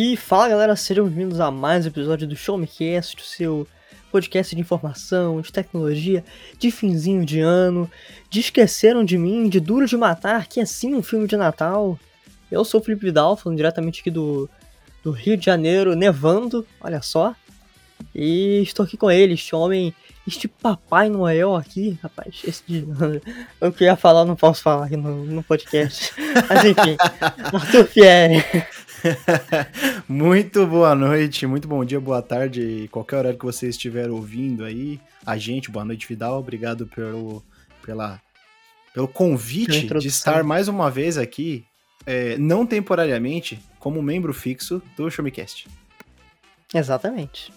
E fala galera, sejam bem-vindos a mais um episódio do Show Me Cast, o seu podcast de informação, de tecnologia, de finzinho de ano, de Esqueceram de Mim, de Duro de Matar, que é sim um filme de Natal. Eu sou o Felipe Vidal, falando diretamente aqui do, do Rio de Janeiro, nevando, olha só. E estou aqui com ele, este homem, este Papai Noel aqui, rapaz. Esse de... Eu queria falar, não posso falar aqui no, no podcast. Mas enfim, Arthur Fieri. muito boa noite, muito bom dia, boa tarde, qualquer horário que você estiver ouvindo aí. A gente, boa noite, Vidal. Obrigado pelo, pela, pelo convite de estar mais uma vez aqui, é, não temporariamente, como membro fixo do Showmecast. Exatamente.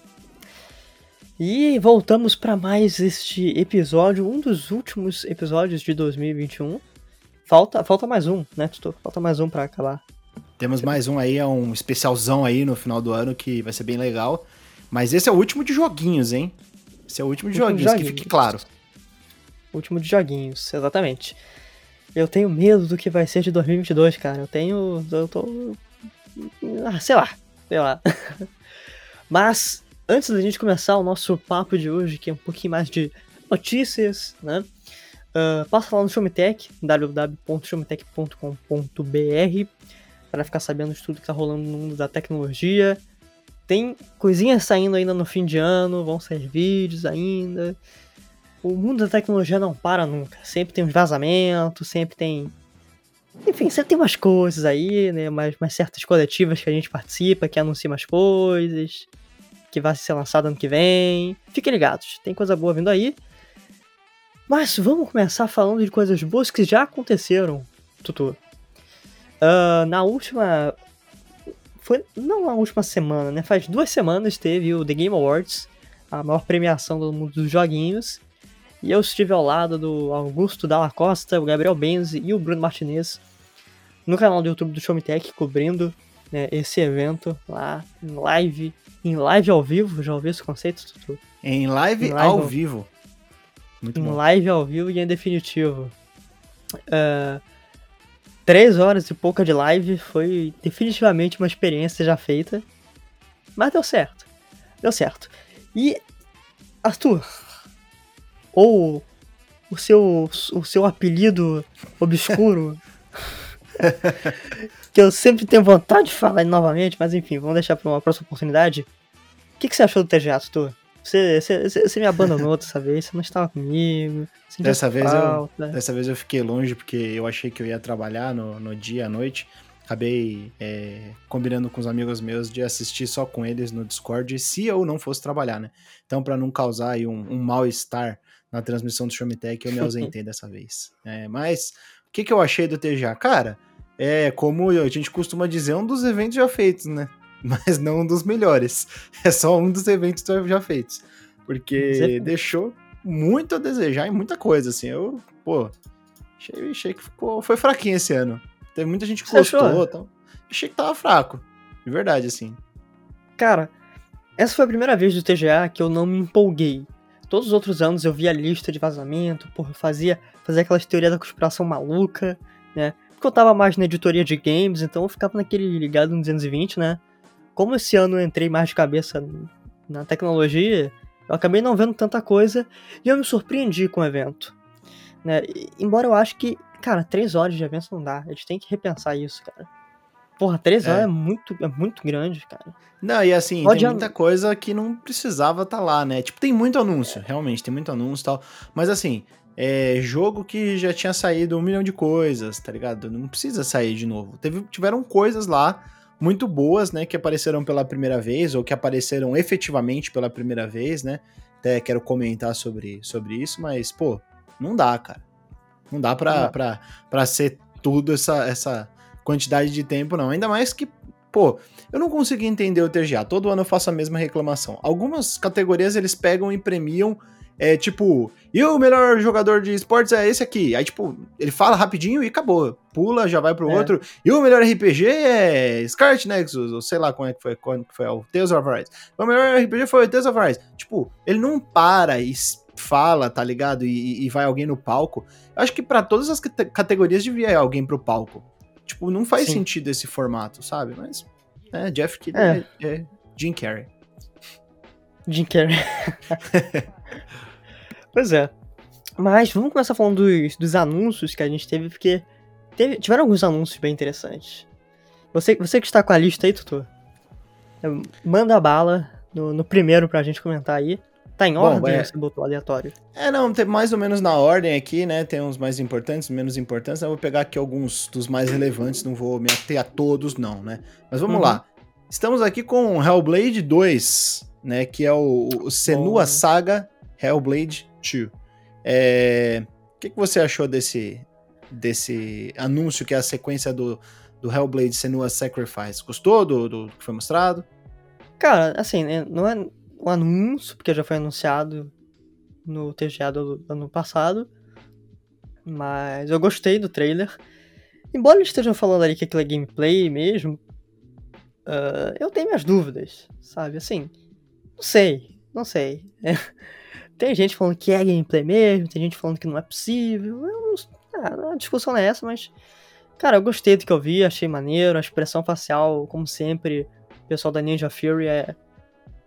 E voltamos para mais este episódio, um dos últimos episódios de 2021. Falta, falta mais um, né, Tutor? Falta mais um para acabar. Temos mais um aí, é um especialzão aí no final do ano que vai ser bem legal. Mas esse é o último de joguinhos, hein? Esse é o último de último joguinhos, joguinhos, que fique claro. Último de joguinhos, exatamente. Eu tenho medo do que vai ser de 2022, cara. Eu tenho. Eu tô. Ah, sei lá, sei lá. Mas antes da gente começar o nosso papo de hoje, que é um pouquinho mais de notícias, né? Uh, passa lá no Showmetech, www.showmetech.com.br, para ficar sabendo de tudo que tá rolando no mundo da tecnologia. Tem coisinhas saindo ainda no fim de ano, vão sair vídeos ainda. O mundo da tecnologia não para nunca. Sempre tem uns vazamentos, sempre tem. Enfim, sempre tem umas coisas aí, né? Mais, mais certas coletivas que a gente participa, que anunciam umas coisas que vai ser lançado ano que vem. Fiquem ligados, tem coisa boa vindo aí. Mas vamos começar falando de coisas boas que já aconteceram, Tutu. Uh, na última. Foi. Não na última semana, né? Faz duas semanas teve o The Game Awards, a maior premiação do mundo dos joguinhos. E eu estive ao lado do Augusto Dalla Costa, o Gabriel Benzi e o Bruno Martinez no canal do YouTube do Show Me Tech, cobrindo né, esse evento lá em live em live ao vivo, já ouviu esse conceito, Tutu? Em live, em live ao, ao, vivo. Muito em bom. live ao vivo e em definitivo. Uh, três horas e pouca de live foi definitivamente uma experiência já feita. Mas deu certo. Deu certo. E, Arthur, ou o seu, o seu apelido obscuro que eu sempre tenho vontade de falar novamente, mas enfim, vamos deixar para uma próxima oportunidade. O que, que você achou do TGA, Tutu? Você, você, você me abandonou dessa vez, você não estava comigo. Dessa vez, eu, dessa vez eu fiquei longe porque eu achei que eu ia trabalhar no, no dia à noite. Acabei é, combinando com os amigos meus de assistir só com eles no Discord se eu não fosse trabalhar, né? Então, para não causar aí um, um mal-estar na transmissão do Showmetech, eu me ausentei dessa vez. É, mas o que, que eu achei do TGA? Cara, é, como a gente costuma dizer, um dos eventos já feitos, né? Mas não um dos melhores. É só um dos eventos já feitos. Porque deixou muito a desejar em muita coisa, assim. Eu, pô, achei, achei que ficou, foi fraquinho esse ano. Teve muita gente que Você gostou tal. Achei que tava fraco. De verdade, assim. Cara, essa foi a primeira vez do TGA que eu não me empolguei. Todos os outros anos eu via a lista de vazamento, porra, fazia, fazia aquelas teorias da conspiração maluca, né? porque eu tava mais na editoria de games, então eu ficava naquele ligado no 220, né? Como esse ano eu entrei mais de cabeça na tecnologia, eu acabei não vendo tanta coisa e eu me surpreendi com o evento. Né? E, embora eu acho que, cara, três horas de evento não dá. A gente tem que repensar isso, cara. Porra, três é. horas é muito, é muito grande, cara. Não, e assim, Pode tem muita coisa que não precisava estar tá lá, né? Tipo, tem muito anúncio, realmente, tem muito anúncio e tal. Mas assim, é, jogo que já tinha saído um milhão de coisas, tá ligado? Não precisa sair de novo. Teve, tiveram coisas lá muito boas, né, que apareceram pela primeira vez, ou que apareceram efetivamente pela primeira vez, né? Até quero comentar sobre, sobre isso, mas, pô, não dá, cara. Não dá pra, não. Pra, pra ser tudo essa, essa quantidade de tempo, não. Ainda mais que, pô, eu não consigo entender o TGA. Todo ano eu faço a mesma reclamação. Algumas categorias eles pegam e premiam é tipo, e o melhor jogador de esportes é esse aqui. Aí, tipo, ele fala rapidinho e acabou. Pula, já vai pro é. outro. E o melhor RPG é Scarlet Nexus, ou sei lá como é que foi, quando que foi, o Tales of Rise. O melhor RPG foi o Tales of Rise. Tipo, ele não para e fala, tá ligado? E, e vai alguém no palco. Eu acho que para todas as categorias devia alguém pro palco. Tipo, não faz Sim. sentido esse formato, sabe? Mas É, Jeff Keighley é, é Jim Carrey. Jim Carrey. pois é. Mas vamos começar falando dos, dos anúncios que a gente teve, porque teve, tiveram alguns anúncios bem interessantes. Você, você que está com a lista aí, Tutor, manda bala no, no primeiro pra gente comentar aí. Tá em ordem Bom, é... você botou aleatório? É, não, tem mais ou menos na ordem aqui, né? Tem uns mais importantes, menos importantes. Eu vou pegar aqui alguns dos mais relevantes, não vou me ater a todos, não, né? Mas vamos uhum. lá. Estamos aqui com Hellblade 2, né? Que é o, o Senua oh. Saga Hellblade 2. É... O que, que você achou desse, desse anúncio que é a sequência do, do Hellblade Senua Sacrifice? Gostou do, do, do que foi mostrado? Cara, assim, né, não é um anúncio, porque já foi anunciado no TGA do ano passado. Mas eu gostei do trailer. Embora eles estejam falando ali que aquilo é gameplay mesmo, uh, eu tenho minhas dúvidas, sabe? Assim, não sei, não sei. É, tem gente falando que é gameplay mesmo, tem gente falando que não é possível. Eu não, ah, a discussão é essa, mas. Cara, eu gostei do que eu vi, achei maneiro. A expressão facial, como sempre, o pessoal da Ninja Fury é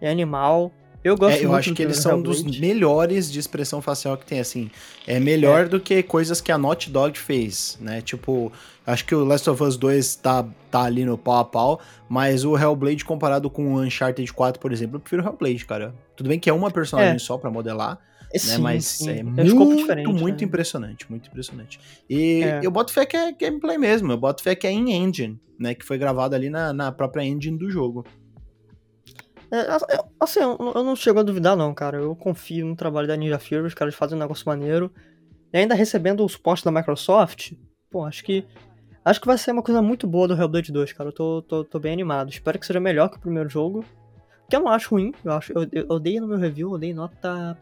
é animal. Eu gosto é, eu acho que eles são dos melhores de expressão facial que tem, assim. É melhor é. do que coisas que a Naughty Dog fez, né? Tipo, acho que o Last of Us 2 tá, tá ali no pau a pau, mas o Hellblade comparado com o Uncharted 4, por exemplo, eu prefiro o Hellblade, cara. Tudo bem que é uma personagem é. só para modelar, é, né? Sim, mas sim. é, é muito, muito né? impressionante, muito impressionante. E é. eu boto fé que é gameplay mesmo, eu boto fé que é in-engine, né? Que foi gravado ali na, na própria engine do jogo. É, assim, eu, não chego a duvidar, não, cara. Eu confio no trabalho da Ninja Fury, os caras fazem um negócio maneiro. E ainda recebendo o suporte da Microsoft, pô, acho que. Acho que vai ser uma coisa muito boa do Hellblade 2, cara. Eu tô, tô, tô bem animado. Espero que seja melhor que o primeiro jogo. Que eu não acho ruim. Eu, acho, eu, eu, eu dei no meu review, eu dei nota.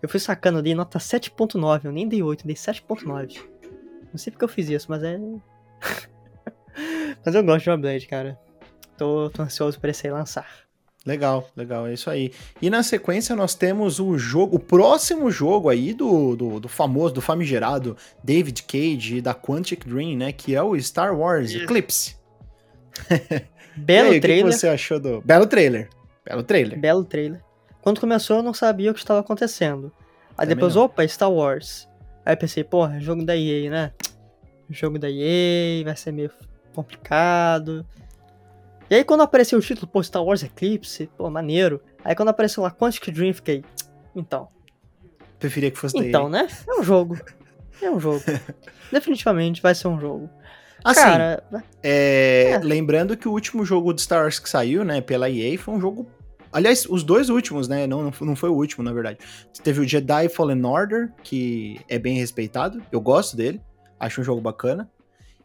Eu fui sacando, eu dei nota 7.9. Eu nem dei 8, eu dei 7.9. Não sei porque eu fiz isso, mas é. mas eu gosto de Hellblade, cara. Tô, tô ansioso pra esse aí lançar. Legal, legal, é isso aí. E na sequência nós temos o jogo, o próximo jogo aí do, do, do famoso, do famigerado David Cage e da Quantic Dream, né? Que é o Star Wars Eclipse. Belo aí, trailer. O que você achou do. Belo trailer. Belo trailer. Belo trailer. Quando começou eu não sabia o que estava acontecendo. Aí Também depois, não. opa, Star Wars. Aí eu pensei, porra, jogo da EA, né? Jogo da EA, vai ser meio complicado. E aí quando apareceu o título, pô, Star Wars Eclipse, pô, maneiro. Aí quando apareceu lá Quantic Dream, fiquei, então. Preferia que fosse Então, né? É um jogo. É um jogo. Definitivamente vai ser um jogo. Assim, Cara, é, é. lembrando que o último jogo de Star Wars que saiu, né, pela EA, foi um jogo Aliás, os dois últimos, né? Não, não foi o último, na verdade. Teve o Jedi Fallen Order, que é bem respeitado. Eu gosto dele. Acho um jogo bacana.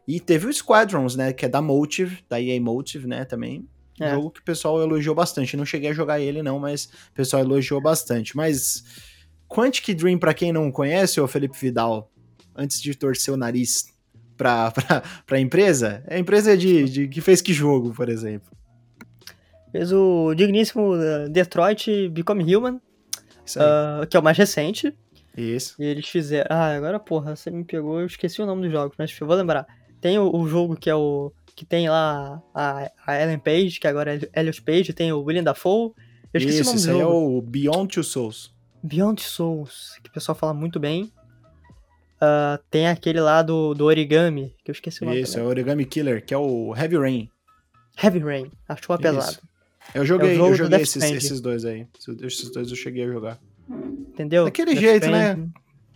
E teve o Squadrons, né? Que é da Motive, da EA Motive, né? Também. É. Um jogo que o pessoal elogiou bastante. Não cheguei a jogar ele, não, mas o pessoal elogiou bastante. Mas Quantic Dream, para quem não conhece, o Felipe Vidal, antes de torcer o nariz pra, pra, pra empresa, é a empresa de, de, que fez que jogo, por exemplo? Fez o digníssimo uh, Detroit Become Human, uh, que é o mais recente. Isso. E eles fizeram. Ah, agora porra, você me pegou, eu esqueci o nome dos jogos, mas eu vou lembrar. Tem o, o, jogo que é o. que tem lá a, a Ellen Page, que agora é Elliot Page, tem o William Dafoe. Eu esqueci Isso, o nome do jogo. é o Beyond Two Souls. Beyond Souls, que o pessoal fala muito bem. Uh, tem aquele lá do, do Origami, que eu esqueci o nome. Isso, também. é o Origami Killer, que é o Heavy Rain. Heavy Rain, acho uma pesado. Eu joguei, é eu joguei esses, esses, dois aí. Esses dois eu cheguei a jogar. Entendeu? Daquele Death jeito, né?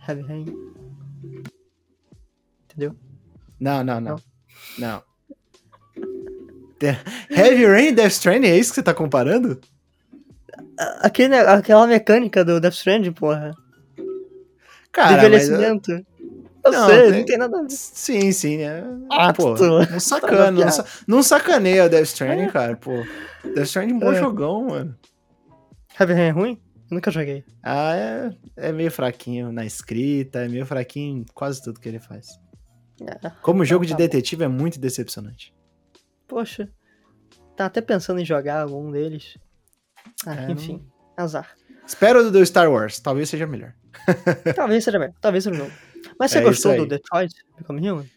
Heavy Rain. Entendeu? Não, não, não. Não. Heavy Rain e Death Stranding, é isso que você tá comparando? Aquele, aquela mecânica do Death Stranding, porra. Cara, envelhecimento. Eu não, sei, tem... não tem nada a ver. Sim, sim, né? Ah, pô, não sacana, não, sa... não sacaneia o Death Stranding, cara, pô. Death Stranding é um bom é. jogão, mano. Heavy Rain é ruim? Eu nunca joguei. Ah, é, é meio fraquinho na escrita, é meio fraquinho em quase tudo que ele faz. É, Como jogo de tá detetive é muito decepcionante. Poxa, tá até pensando em jogar algum deles. Ah, é, enfim, não... azar. Espero do Star Wars, talvez seja melhor. talvez seja melhor, talvez seja jogo. Mas você é gostou do Detroit Become Human?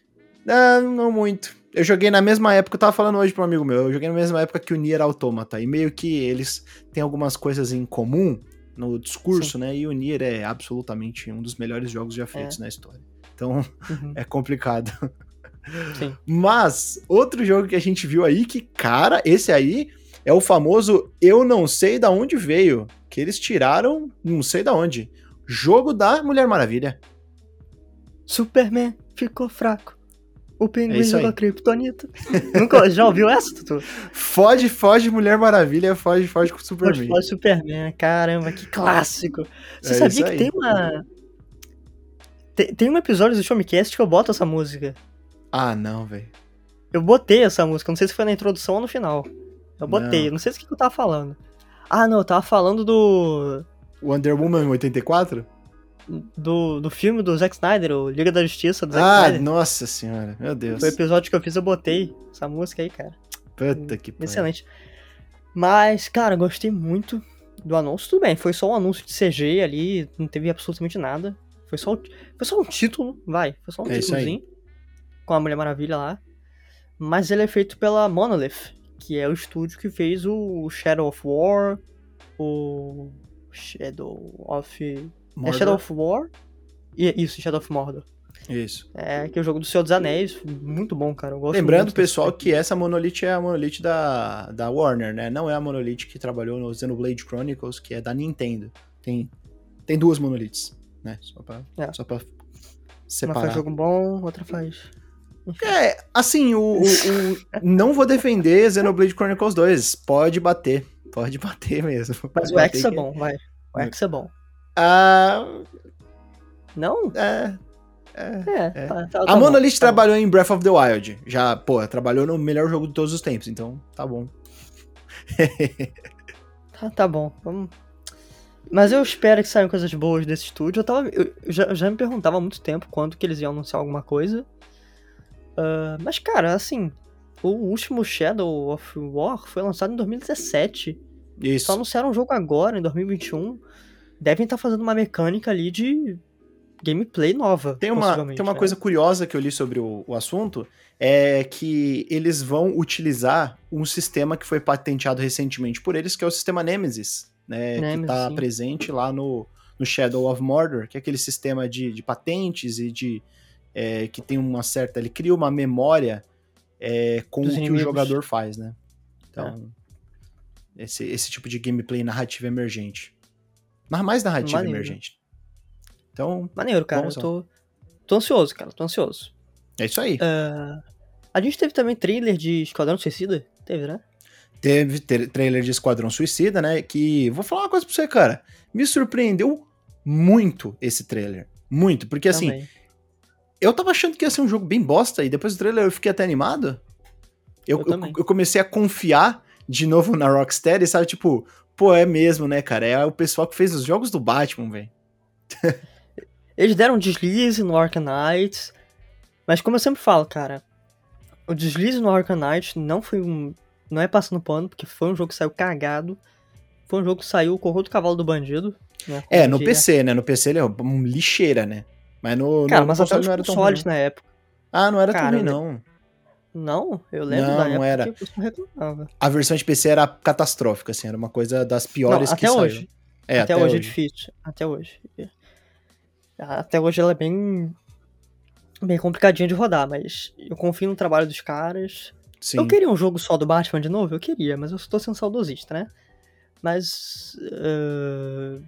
Não, não muito. Eu joguei na mesma época, eu tava falando hoje pra um amigo meu, eu joguei na mesma época que o Nier Automata, e meio que eles têm algumas coisas em comum no discurso, Sim. né? E o Nier é absolutamente um dos melhores jogos já feitos é. na história. Então, uhum. é complicado. Sim. Mas, outro jogo que a gente viu aí, que, cara, esse aí é o famoso Eu Não Sei Da Onde Veio, que eles tiraram, não sei da onde, jogo da Mulher Maravilha. Superman ficou fraco. O pinguim é jogou Kryptonita. Nunca, já ouviu essa, Tutu? Foge, foge Mulher Maravilha, foge, foge com Superman. Foge, foge Superman, caramba, que clássico. Você é sabia que tem uma... Tem, tem um episódio do Showmecast que eu boto essa música. Ah, não, velho. Eu botei essa música, não sei se foi na introdução ou no final. Eu botei, não, não sei se que eu tava falando. Ah, não, eu tava falando do... Wonder Woman 84? do, do filme do Zack Snyder, o Liga da Justiça do Zack ah, Snyder. Ah, nossa senhora, meu Deus. Foi o episódio que eu fiz, eu botei essa música aí, cara. Puta que pariu. Excelente. Mas, cara, gostei muito do anúncio. Tudo bem, foi só um anúncio de CG ali, não teve absolutamente nada. Foi só, foi só um título, vai. Foi só um é títulozinho. Com a Mulher Maravilha lá. Mas ele é feito pela Monolith, que é o estúdio que fez o Shadow of War, o Shadow of Mordor. É Shadow of War? Isso, Shadow of Mordor. Isso. É, que é o jogo do Senhor dos Anéis. Muito bom, cara. Lembrando, pessoal, que essa Monolith é a Monolith da, da Warner, né? Não é a Monolith que trabalhou no Xenoblade Chronicles, que é da Nintendo. Tem, tem duas Monoliths, né? Só pra, é. só pra separar. Uma faz jogo bom, outra faz... É, assim, o, o, o, não vou defender Xenoblade Chronicles 2. Pode bater. Pode bater mesmo. Mas o X é bom, vai. O X é bom. Ah. Não? É. É, é, é. Tá, tá, a tá Monolith bom, tá trabalhou em Breath of the Wild. Já, pô, trabalhou no melhor jogo de todos os tempos, então tá bom. tá, tá bom. Vamos. Mas eu espero que saiam coisas boas desse estúdio. Eu, tava, eu já, já me perguntava há muito tempo quando que eles iam anunciar alguma coisa. Uh, mas, cara, assim, o último Shadow of War foi lançado em 2017. Isso. Só anunciaram um jogo agora, em 2021 devem estar tá fazendo uma mecânica ali de gameplay nova. Tem uma, tem uma né? coisa curiosa que eu li sobre o, o, assunto, é que eles vão utilizar um sistema que foi patenteado recentemente por eles, que é o sistema Nemesis, né? Nemesis, que está presente lá no, no Shadow of Mordor, que é aquele sistema de, de patentes e de. É, que tem uma certa. Ele cria uma memória é, com Dos o que inimigos. o jogador faz, né? Então. É. Esse, esse tipo de gameplay narrativa emergente. Mas mais narrativa Maneiro. emergente. Então. Maneiro, cara. Eu tô, tô ansioso, cara. Tô ansioso. É isso aí. Uh, a gente teve também trailer de Esquadrão Suicida? Teve, né? Teve trailer de Esquadrão Suicida, né? Que. Vou falar uma coisa pra você, cara. Me surpreendeu muito esse trailer. Muito. Porque assim. Também. Eu tava achando que ia ser um jogo bem bosta e depois do trailer eu fiquei até animado. Eu, eu, eu, eu comecei a confiar de novo na Rocksteady, sabe? Tipo, Pô, é mesmo, né, cara? É o pessoal que fez os jogos do Batman, velho. Eles deram um deslize no Arkham Knights, mas como eu sempre falo, cara, o deslize no Arkham Knights não foi um. Não é passando pano, porque foi um jogo que saiu cagado. Foi um jogo que saiu com o do cavalo do bandido. Né, é, no PC, né? No PC ele é um lixeira, né? Mas no. Cara, no mas até os consoles na época. Ah, não era cara, tão ruim, não. Não, eu lembro não, da não era. que reclamava. A versão de PC era catastrófica, assim, era uma coisa das piores não, até que hoje. saiu. É, até, até hoje, é difícil. Até hoje. Até hoje ela é bem. bem complicadinha de rodar, mas eu confio no trabalho dos caras. Sim. Eu queria um jogo só do Batman de novo? Eu queria, mas eu estou sendo saudosista, né? Mas. Uh...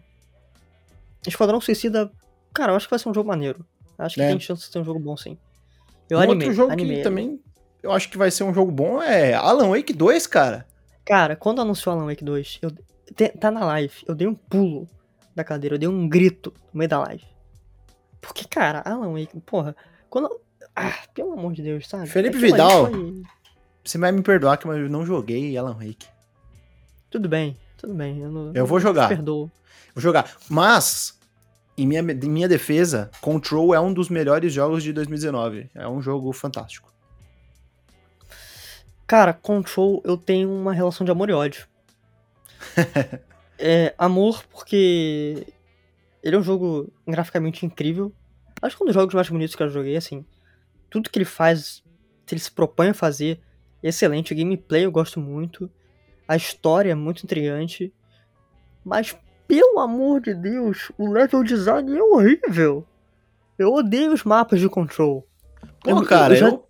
Esquadrão Suicida, cara, eu acho que vai ser um jogo maneiro. Acho que é. tem chance de ser um jogo bom, sim. Eu um outro jogo que também eu acho que vai ser um jogo bom é Alan Wake 2, cara. Cara, quando anunciou Alan Wake 2, eu, tá na live, eu dei um pulo da cadeira, eu dei um grito no meio da live. Porque, cara, Alan Wake, porra, quando. Ah, pelo amor de Deus, sabe? Felipe é Vidal, foi... você vai me perdoar que eu não joguei Alan Wake. Tudo bem, tudo bem. Eu, não, eu vou jogar. Perdoo. Vou jogar. Mas, em minha, em minha defesa, Control é um dos melhores jogos de 2019. É um jogo fantástico. Cara, Control eu tenho uma relação de amor e ódio. é, amor porque ele é um jogo graficamente incrível. Acho que é um dos jogos mais bonitos que eu joguei, assim. Tudo que ele faz ele se propõe a fazer, excelente. O gameplay eu gosto muito. A história é muito intrigante. Mas, pelo amor de Deus, o level design é horrível. Eu odeio os mapas de control. Pô, eu, cara, eu, já... eu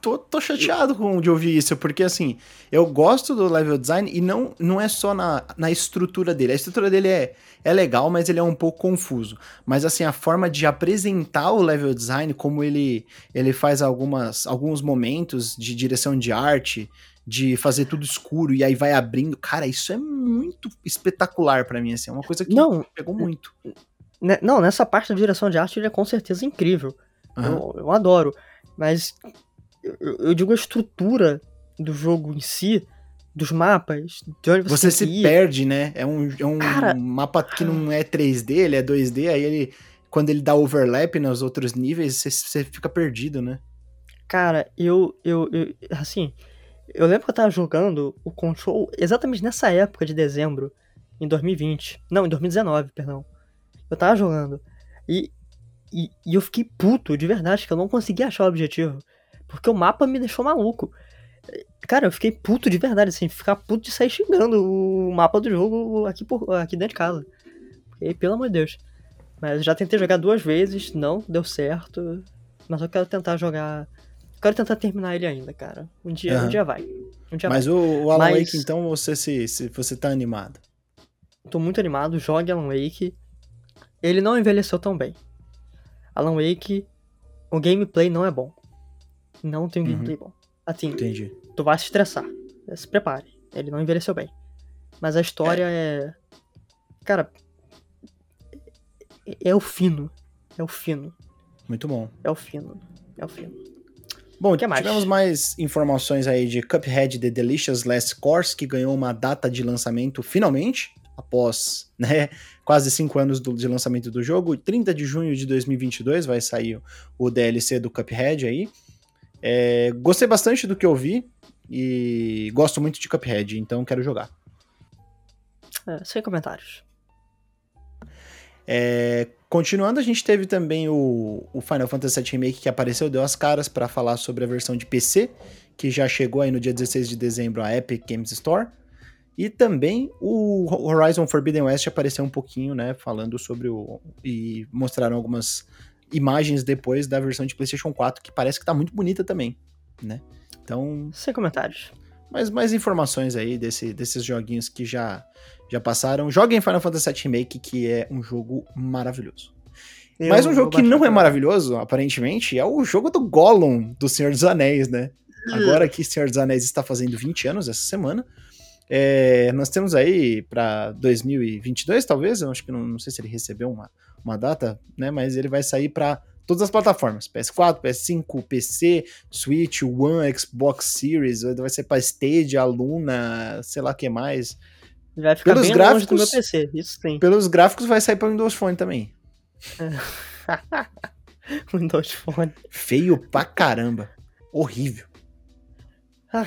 tô, tô chateado com de ouvir isso, porque assim, eu gosto do level design e não, não é só na, na estrutura dele. A estrutura dele é, é legal, mas ele é um pouco confuso. Mas assim, a forma de apresentar o level design, como ele, ele faz algumas, alguns momentos de direção de arte, de fazer tudo escuro e aí vai abrindo. Cara, isso é muito espetacular para mim, assim, é uma coisa que não, pegou muito. Não, nessa parte da direção de arte ele é com certeza incrível. Uhum. Eu, eu adoro. Mas eu, eu, digo a estrutura do jogo em si, dos mapas, de onde você, você se ir. perde, né? É um, é um Cara, mapa que não é 3D, ele é 2D, aí ele quando ele dá overlap nos outros níveis, você, você fica perdido, né? Cara, eu, eu, eu assim, eu lembro que eu tava jogando o Control exatamente nessa época de dezembro, em 2020. Não, em 2019, perdão. Eu tava jogando. E, e, e eu fiquei puto, de verdade, que eu não conseguia achar o objetivo. Porque o mapa me deixou maluco. Cara, eu fiquei puto de verdade, assim, ficar puto de sair xingando o mapa do jogo aqui, por, aqui dentro de casa. E, pelo amor de Deus. Mas já tentei jogar duas vezes, não deu certo. Mas eu quero tentar jogar. Quero tentar terminar ele ainda, cara. Um dia, uhum. um dia vai. Um dia mas vai. O, o Alan mas... Wake, então, você se, se você tá animado? Tô muito animado, jogue Alan Wake. Ele não envelheceu tão bem. Alan Wake, o gameplay não é bom. Não tem um uhum. gameplay bom. Assim, Entendi. tu vai se estressar. Se prepare. Ele não envelheceu bem. Mas a história é. é... Cara. É, é o fino. É o fino. Muito bom. É o fino. É o fino. Bom, mais? tivemos mais informações aí de Cuphead The Delicious Last Course, que ganhou uma data de lançamento finalmente, após né, quase cinco anos do, de lançamento do jogo. 30 de junho de 2022 vai sair o DLC do Cuphead aí. É, gostei bastante do que eu vi e gosto muito de Cuphead, então quero jogar. É, sem comentários. É, continuando, a gente teve também o, o, Final Fantasy VII Remake que apareceu, deu as caras para falar sobre a versão de PC, que já chegou aí no dia 16 de dezembro à Epic Games Store. E também o Horizon Forbidden West apareceu um pouquinho, né, falando sobre o... e mostraram algumas imagens depois da versão de PlayStation 4, que parece que tá muito bonita também, né? Então. Sem comentários. Mais, mais informações aí desse, desses joguinhos que já, já passaram. Joguem Final Fantasy VII Remake, que é um jogo maravilhoso. Eu Mas um jogo que não é maravilhoso, aparentemente, é o jogo do Gollum, do Senhor dos Anéis, né? Agora que Senhor dos Anéis está fazendo 20 anos essa semana. É, nós temos aí para 2022, talvez. Eu acho que não, não sei se ele recebeu uma, uma data, né? Mas ele vai sair para todas as plataformas: PS4, PS5, PC, Switch, One, Xbox Series, vai ser para Stadia, Luna, sei lá o que mais. Vai ficar pelos bem gráficos, longe do meu PC, isso sim. Pelos gráficos vai sair para Windows Phone também. Windows Phone. Feio pra caramba. Horrível. Ah.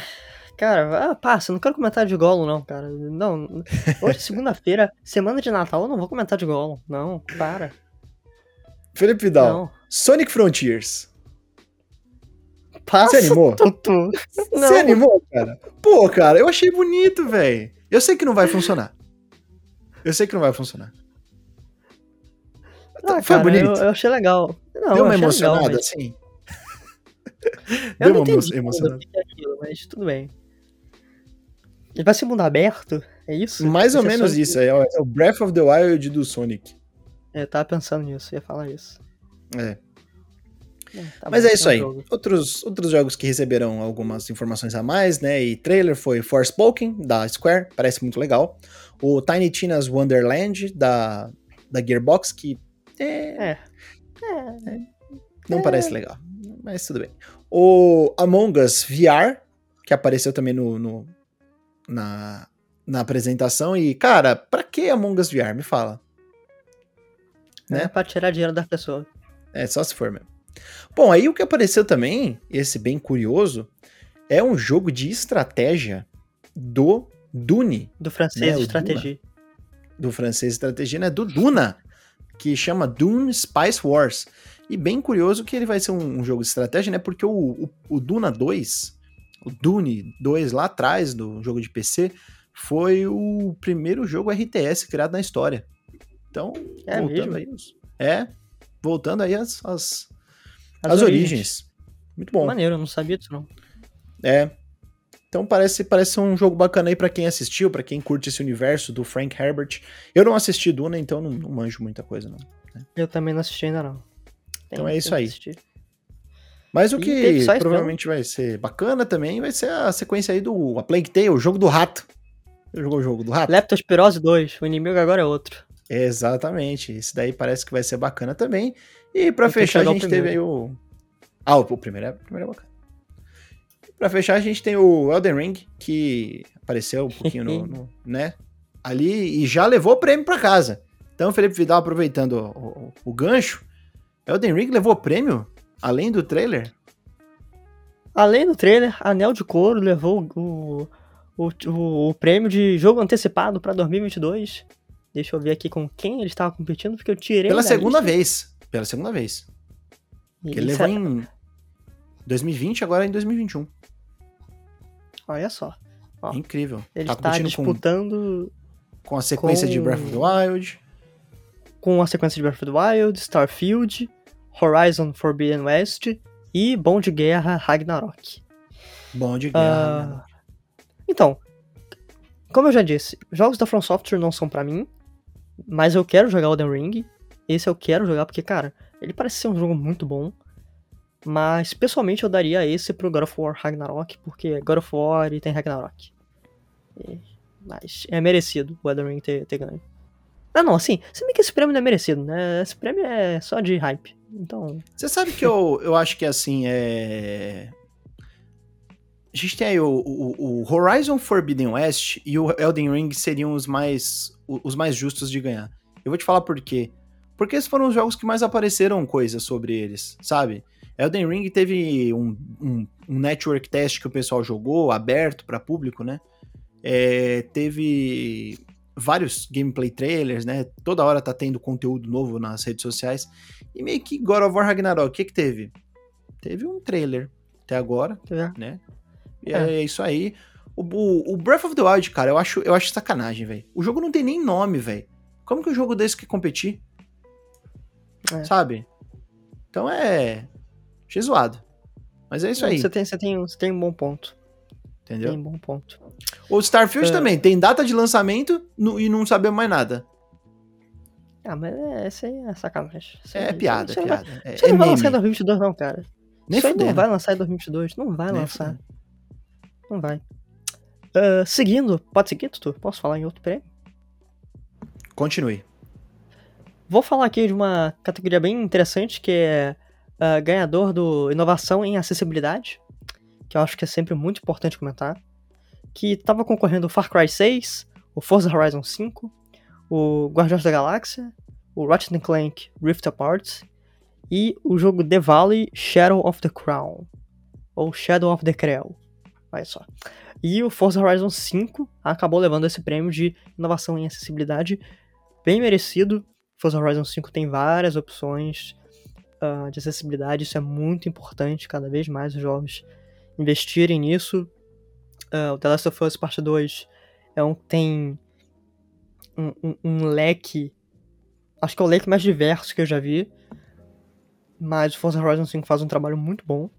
Cara, ah, passa, não quero comentar de Gollum, não, cara. Não. Hoje é segunda-feira, semana de Natal, eu não vou comentar de Gollum. Não, para. Felipe Vidal, não. Sonic Frontiers. Passa, Você animou? Tutu. Você animou, cara? Pô, cara, eu achei bonito, velho. Eu sei que não vai funcionar. Eu sei que não vai funcionar. Ah, Foi cara, bonito. Eu, eu, achei legal. Não, Deu uma emocionada, legal, mas... assim? Eu Deu não entendi emocionada. Aquilo, mas tudo bem. Ele vai ser mundo aberto? É isso? Mais ou menos isso. É, é o Breath of the Wild do Sonic. É, eu tava pensando nisso, ia falar isso. É. é tá Mas bom, é isso aí. Outros, outros jogos que receberam algumas informações a mais, né? E trailer foi Forspoken, da Square, parece muito legal. O Tiny Tina's Wonderland, da, da Gearbox, que é. é. é não parece legal, mas tudo bem. O Among Us VR, que apareceu também no, no na, na apresentação e, cara, pra que Among Us VR? Me fala. Né? É pra tirar dinheiro da pessoa. É, só se for mesmo. Bom, aí o que apareceu também, esse bem curioso, é um jogo de estratégia do Dune. Do francês né? estratégia. Do francês estratégia, né? Do Duna, que chama Dune Spice Wars, E bem curioso que ele vai ser um, um jogo de estratégia, né? Porque o, o, o, Duna 2, o Dune 2 lá atrás do jogo de PC, foi o primeiro jogo RTS criado na história. Então, é voltando mesmo? aí. É, voltando aí as, as, as, as origens. origens. Muito bom. Maneiro, eu não sabia disso não. É. Então parece, parece um jogo bacana aí para quem assistiu, para quem curte esse universo do Frank Herbert. Eu não assisti Duna, então não, não manjo muita coisa, não. Né? Eu também não assisti ainda, não. Tem, então é isso aí. Mas o que provavelmente vai ser bacana também vai ser a sequência aí do A Plague Tale, o jogo do rato. Jogou o jogo do rato? Leptospirose 2, o inimigo agora é outro. Exatamente, esse daí parece que vai ser bacana também. E para fechar, a gente teve aí o. Ah, o primeiro é, o primeiro é bacana. Pra fechar, a gente tem o Elden Ring, que apareceu um pouquinho no, no, né? Ali e já levou o prêmio pra casa. Então, Felipe Vidal, aproveitando o, o, o gancho, Elden Ring levou prêmio? Além do trailer? Além do trailer, Anel de Couro levou o, o, o, o prêmio de jogo antecipado para 2022. Deixa eu ver aqui com quem ele estava competindo, porque eu tirei. Pela segunda lista. vez. Pela segunda vez. ele levou é... em 2020, agora em 2021. Olha só. Ó, incrível. Ele tá está disputando. Com, com a sequência com... de Breath of the Wild. Com a sequência de Breath of the Wild, Starfield, Horizon Forbidden West e Bom de Guerra Ragnarok. Bom de Guerra. Uh... Então, como eu já disse, jogos da From Software não são para mim, mas eu quero jogar Elden Ring. Esse eu quero jogar porque, cara, ele parece ser um jogo muito bom. Mas, pessoalmente, eu daria esse pro God of War Ragnarok, porque God of War e tem Ragnarok. E, mas é merecido o Elden Ring ter, ter ganho. Ah, não, assim, se bem que esse prêmio não é merecido, né? Esse prêmio é só de hype. Então. Você sabe que eu, eu acho que assim é. A gente tem aí o, o, o, Horizon Forbidden West e o Elden Ring seriam os mais, os mais justos de ganhar. Eu vou te falar por quê. Porque esses foram os jogos que mais apareceram coisas sobre eles, sabe? Elden Ring teve um, um, um network test que o pessoal jogou, aberto para público, né? É, teve vários gameplay trailers, né? Toda hora tá tendo conteúdo novo nas redes sociais. E meio que God of War Ragnarok, o que que teve? Teve um trailer até agora, é. né? E é. é isso aí. O, o, o, Breath of the Wild, cara, eu acho, eu acho sacanagem, velho. O jogo não tem nem nome, velho. Como que um jogo desse quer competir? É. Sabe? Então é. Achei zoado. Mas é isso aí. Você tem, você, tem, você tem um bom ponto. Entendeu? Tem um bom ponto. O Starfield é. também tem data de lançamento no, e não sabemos mais nada. Ah, mas é, isso aí é sacanagem. Isso é, piada, é piada. Vai, é, isso é não vai lançar em 2022 não, cara. Nem isso não vai lançar em 2022. Não vai Nem lançar. Fudendo. Não vai. Uh, seguindo, pode seguir, Tutu? Posso falar em outro prêmio? Continue. Vou falar aqui de uma categoria bem interessante que é uh, ganhador do Inovação em Acessibilidade, que eu acho que é sempre muito importante comentar, que estava concorrendo o Far Cry 6, o Forza Horizon 5, o Guardiões da Galáxia, o Ratchet Clank Rift Apart e o jogo The Valley Shadow of the Crown, ou Shadow of the Creel. Olha só. E o Forza Horizon 5 acabou levando esse prêmio de inovação em acessibilidade bem merecido. Forza Horizon 5 tem várias opções uh, de acessibilidade, isso é muito importante, cada vez mais os jogos investirem nisso. Uh, o The Last of Us Part 2 é um, tem um, um, um, leque, acho que é o leque mais diverso que eu já vi, mas o Forza Horizon 5 faz um trabalho muito bom.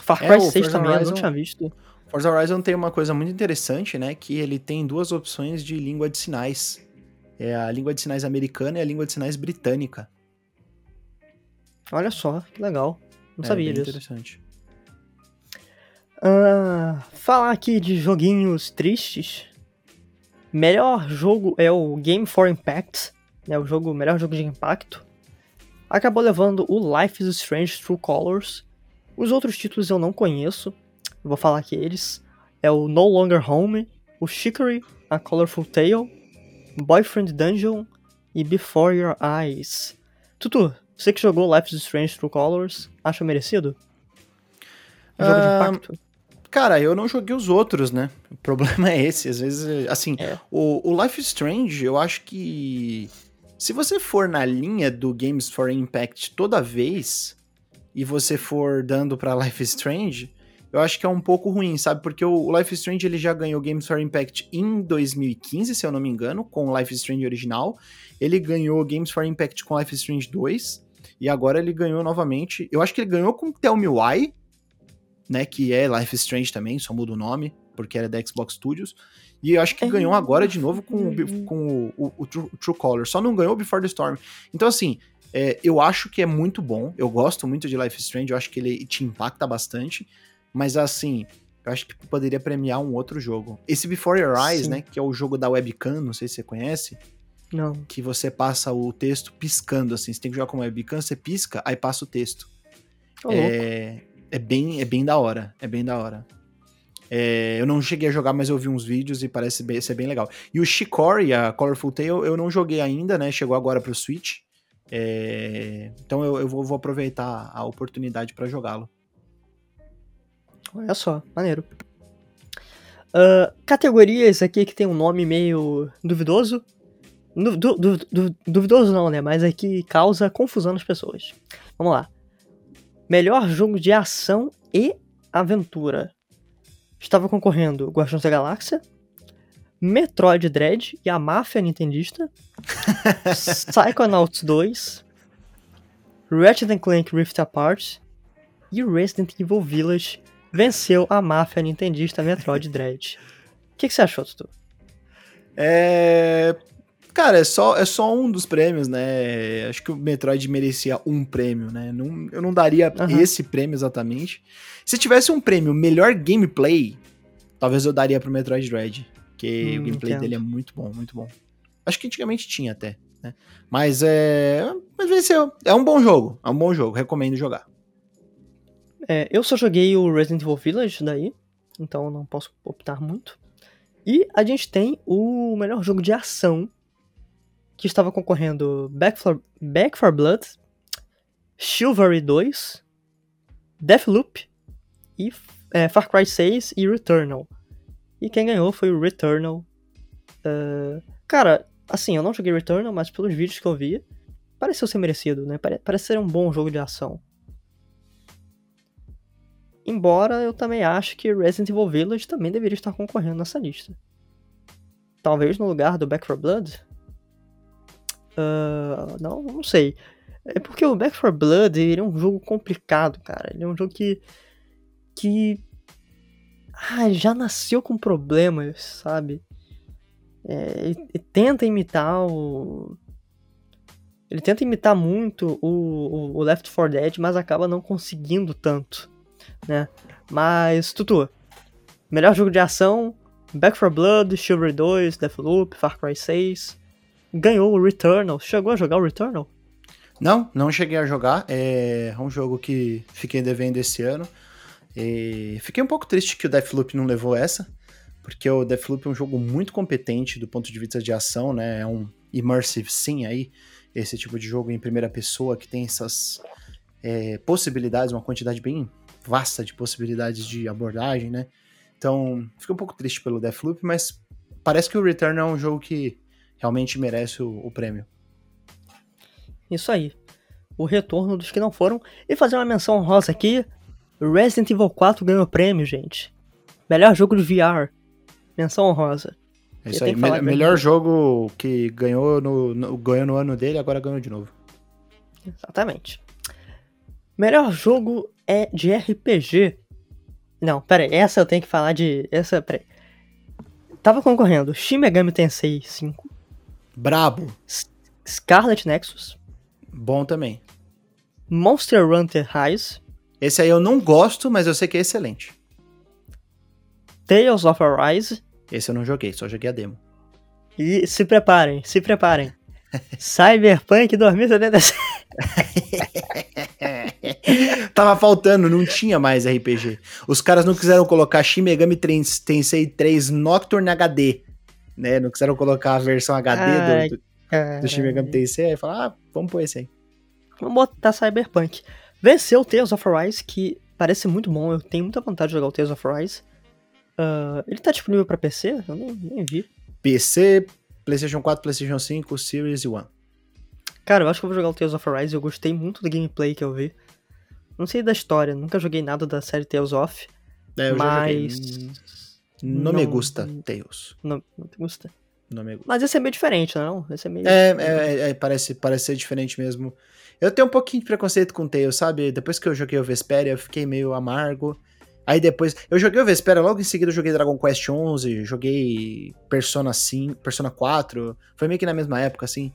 Far é, Cry é, 6 Forza também, Horizon, eu não tinha visto. Forza Horizon tem uma coisa muito interessante, né, que ele tem duas opções de língua de sinais. É a língua de sinais americana e a língua de sinais britânica. Olha só, que legal. Não é, sabia disso. interessante. Uh, falar aqui de joguinhos tristes. Melhor jogo é o Game for Impact, né, o jogo, melhor jogo de impacto. Acabou levando o Life is Strange True Colors. Os outros títulos eu não conheço, vou falar aqui eles. É o No Longer Home, o Chicory, A Colorful Tale, Boyfriend Dungeon e Before Your Eyes. Tutu, você que jogou Life is Strange True Colors, acha merecido? Um jogo uh, de impacto? Cara, eu não joguei os outros, né? O problema é esse. Às vezes, assim, é. o, o Life Strange, eu acho que Se você for na linha do Games for Impact toda vez e você for dando para Life Strange, eu acho que é um pouco ruim, sabe? Porque o Life Strange ele já ganhou Games for Impact em 2015, se eu não me engano, com o Life Strange original. Ele ganhou Games for Impact com Life Strange 2 e agora ele ganhou novamente. Eu acho que ele ganhou com Tell Me Why, né, que é Life is Strange também, só muda o nome, porque era da Xbox Studios. E eu acho que ganhou agora de novo com, o, com o, o, o True, True Color. Só não ganhou Before the Storm. Então, assim, é, eu acho que é muito bom. Eu gosto muito de Life is Strange. Eu acho que ele te impacta bastante. Mas, assim, eu acho que poderia premiar um outro jogo. Esse Before Your Eyes, Sim. né? Que é o jogo da webcam, não sei se você conhece. Não. Que você passa o texto piscando, assim. Você tem que jogar com webcam, você pisca, aí passa o texto. Oh, é, é, bem, é bem da hora. É bem da hora. É, eu não cheguei a jogar, mas eu vi uns vídeos e parece bem, ser bem legal. E o Shikori, a Colorful Tale, eu não joguei ainda, né? Chegou agora pro Switch. É, então eu, eu vou, vou, aproveitar a oportunidade para jogá-lo. Olha só, maneiro. Uh, categorias aqui que tem um nome meio duvidoso. Du, du, du, duvidoso não, né? Mas aqui causa confusão nas pessoas. Vamos lá. Melhor jogo de ação e aventura estava concorrendo Guardiões da Galáxia, Metroid Dread e a máfia nintendista, Psychonauts 2, Ratchet Clank Rift Apart e Resident Evil Village venceu a máfia nintendista Metroid Dread. O que, que, você achou, Tutu? É... Cara, é só, é só um dos prêmios, né? Acho que o Metroid merecia um prêmio, né? Não, eu não daria uhum. esse prêmio exatamente. Se tivesse um prêmio melhor gameplay, talvez eu daria pro Metroid Dread. Porque hum, o gameplay entendo. dele é muito bom, muito bom. Acho que antigamente tinha até, né? Mas é. Mas venceu. É um bom jogo. É um bom jogo. Recomendo jogar. É, eu só joguei o Resident Evil Village daí. Então não posso optar muito. E a gente tem o melhor jogo de ação que estava concorrendo Back for, Back for Blood, Chivalry 2, Deathloop e é, Far Cry 6 e Returnal. E quem ganhou foi o Returnal. Uh, cara, assim, eu não joguei Returnal, mas pelos vídeos que eu vi, pareceu ser merecido, né? Parece ser um bom jogo de ação. Embora eu também acho que Resident Evil Village também deveria estar concorrendo nessa lista. Talvez no lugar do Back 4 Blood, Uh, não, não sei. É porque o Back 4 Blood ele é um jogo complicado, cara. Ele é um jogo que. que. Ah, já nasceu com problemas, sabe? É, ele, ele tenta imitar o. Ele tenta imitar muito o, o, Left 4 Dead, mas acaba não conseguindo tanto, né? Mas, Tutu, melhor jogo de ação, Back 4 Blood, Chivalry 2, Deathloop, Far Cry 6, ganhou o Returnal. Chegou a jogar o Returnal? Não, não cheguei a jogar. É um jogo que fiquei devendo esse ano. E fiquei um pouco triste que o Deathloop não levou essa, porque o Deathloop é um jogo muito competente do ponto de vista de ação, né? É um immersive sim aí, esse tipo de jogo em primeira pessoa que tem essas é, possibilidades, uma quantidade bem vasta de possibilidades de abordagem, né? Então, fiquei um pouco triste pelo Deathloop, mas parece que o Return é um jogo que realmente merece o, o prêmio. Isso aí. O retorno dos que não foram. E fazer uma menção rosa aqui: Resident Evil 4 ganhou prêmio, gente. Melhor jogo de VR. Menção honrosa. É isso aí. Me melhor jogo que ganhou no, no, ganhou no ano dele, agora ganhou de novo. Exatamente. Melhor jogo é de RPG. Não, pera aí, essa eu tenho que falar de. Essa, pera aí. Tava concorrendo Shin Megami Tensei 5, Brabo. Scarlet Nexus. Bom também. Monster Hunter Rise. Esse aí eu não gosto, mas eu sei que é excelente. Tales of Arise. Esse eu não joguei, só joguei a demo. E se preparem, se preparem. Cyberpunk 2077. Tava faltando, não tinha mais RPG. Os caras não quiseram colocar Shin Megami Tensei 3 Nocturne HD né? Não quiseram colocar a versão HD Ai, do, do, do Shin Megami Tensei, aí falaram, ah, vamos pôr esse aí. Vamos botar Cyberpunk. Venceu o Tales of Rise, que parece muito bom, eu tenho muita vontade de jogar o Tales of Rise. Uh, ele tá disponível pra PC? Eu nem, nem vi. PC, PlayStation 4, PlayStation 5, Series e One. Cara, eu acho que eu vou jogar o Tales of Arise. Eu gostei muito do gameplay que eu vi. Não sei da história, nunca joguei nada da série Tales of. É, eu mas. Não, me gusta, Tales. Não, não te gusta. Não me gusta. Mas esse é meio diferente, não? Esse é meio. É, é, é, parece, parece ser diferente mesmo. Eu tenho um pouquinho de preconceito com Tales, sabe? Depois que eu joguei o Vesperia, eu fiquei meio amargo. Aí depois. Eu joguei o Vesperia, logo em seguida eu joguei Dragon Quest 11, joguei Persona 5, Persona 4. Foi meio que na mesma época, assim.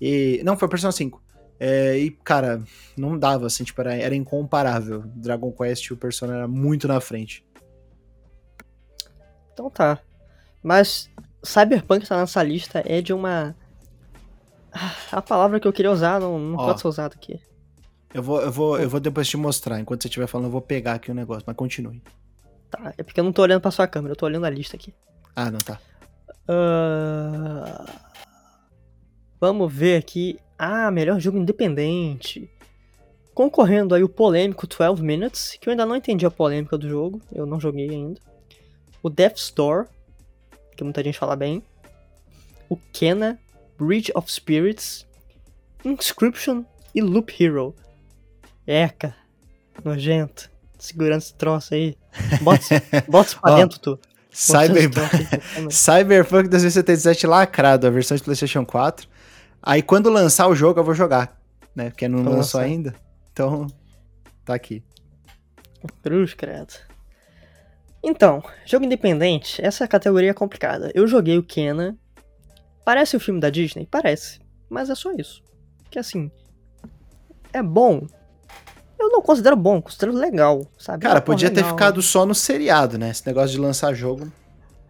E. Não, foi Persona 5. É, e, cara, não dava, assim, tipo, era, era incomparável. Dragon Quest e o Persona era muito na frente. Então tá. Mas Cyberpunk tá nessa lista é de uma. Ah, a palavra que eu queria usar não, não pode ser usada aqui. Eu vou, eu, vou, eu vou depois te mostrar. Enquanto você estiver falando, eu vou pegar aqui o negócio, mas continue. Tá, é porque eu não tô olhando pra sua câmera, eu tô olhando a lista aqui. Ah, não tá. Uh... Vamos ver aqui. Ah, melhor jogo independente. Concorrendo aí o polêmico 12 Minutes, que eu ainda não entendi a polêmica do jogo, eu não joguei ainda. O Death's Door, que muita gente fala bem. O Kena, Bridge of Spirits, Inscription e Loop Hero. Eca, nojento. Segurando esse troço aí. Bota, bota isso pra dentro, tu. Cyberpunk, Cyberpunk 2077 lacrado, a versão de PlayStation 4. Aí quando lançar o jogo eu vou jogar, né? Porque não lançou ainda. Então, tá aqui. Cruz, credo. Então, jogo independente, essa categoria é complicada. Eu joguei o Kena. Parece o filme da Disney? Parece. Mas é só isso. Que assim. É bom. Eu não considero bom, considero legal, sabe? Cara, podia legal. ter ficado só no seriado, né? Esse negócio de lançar jogo.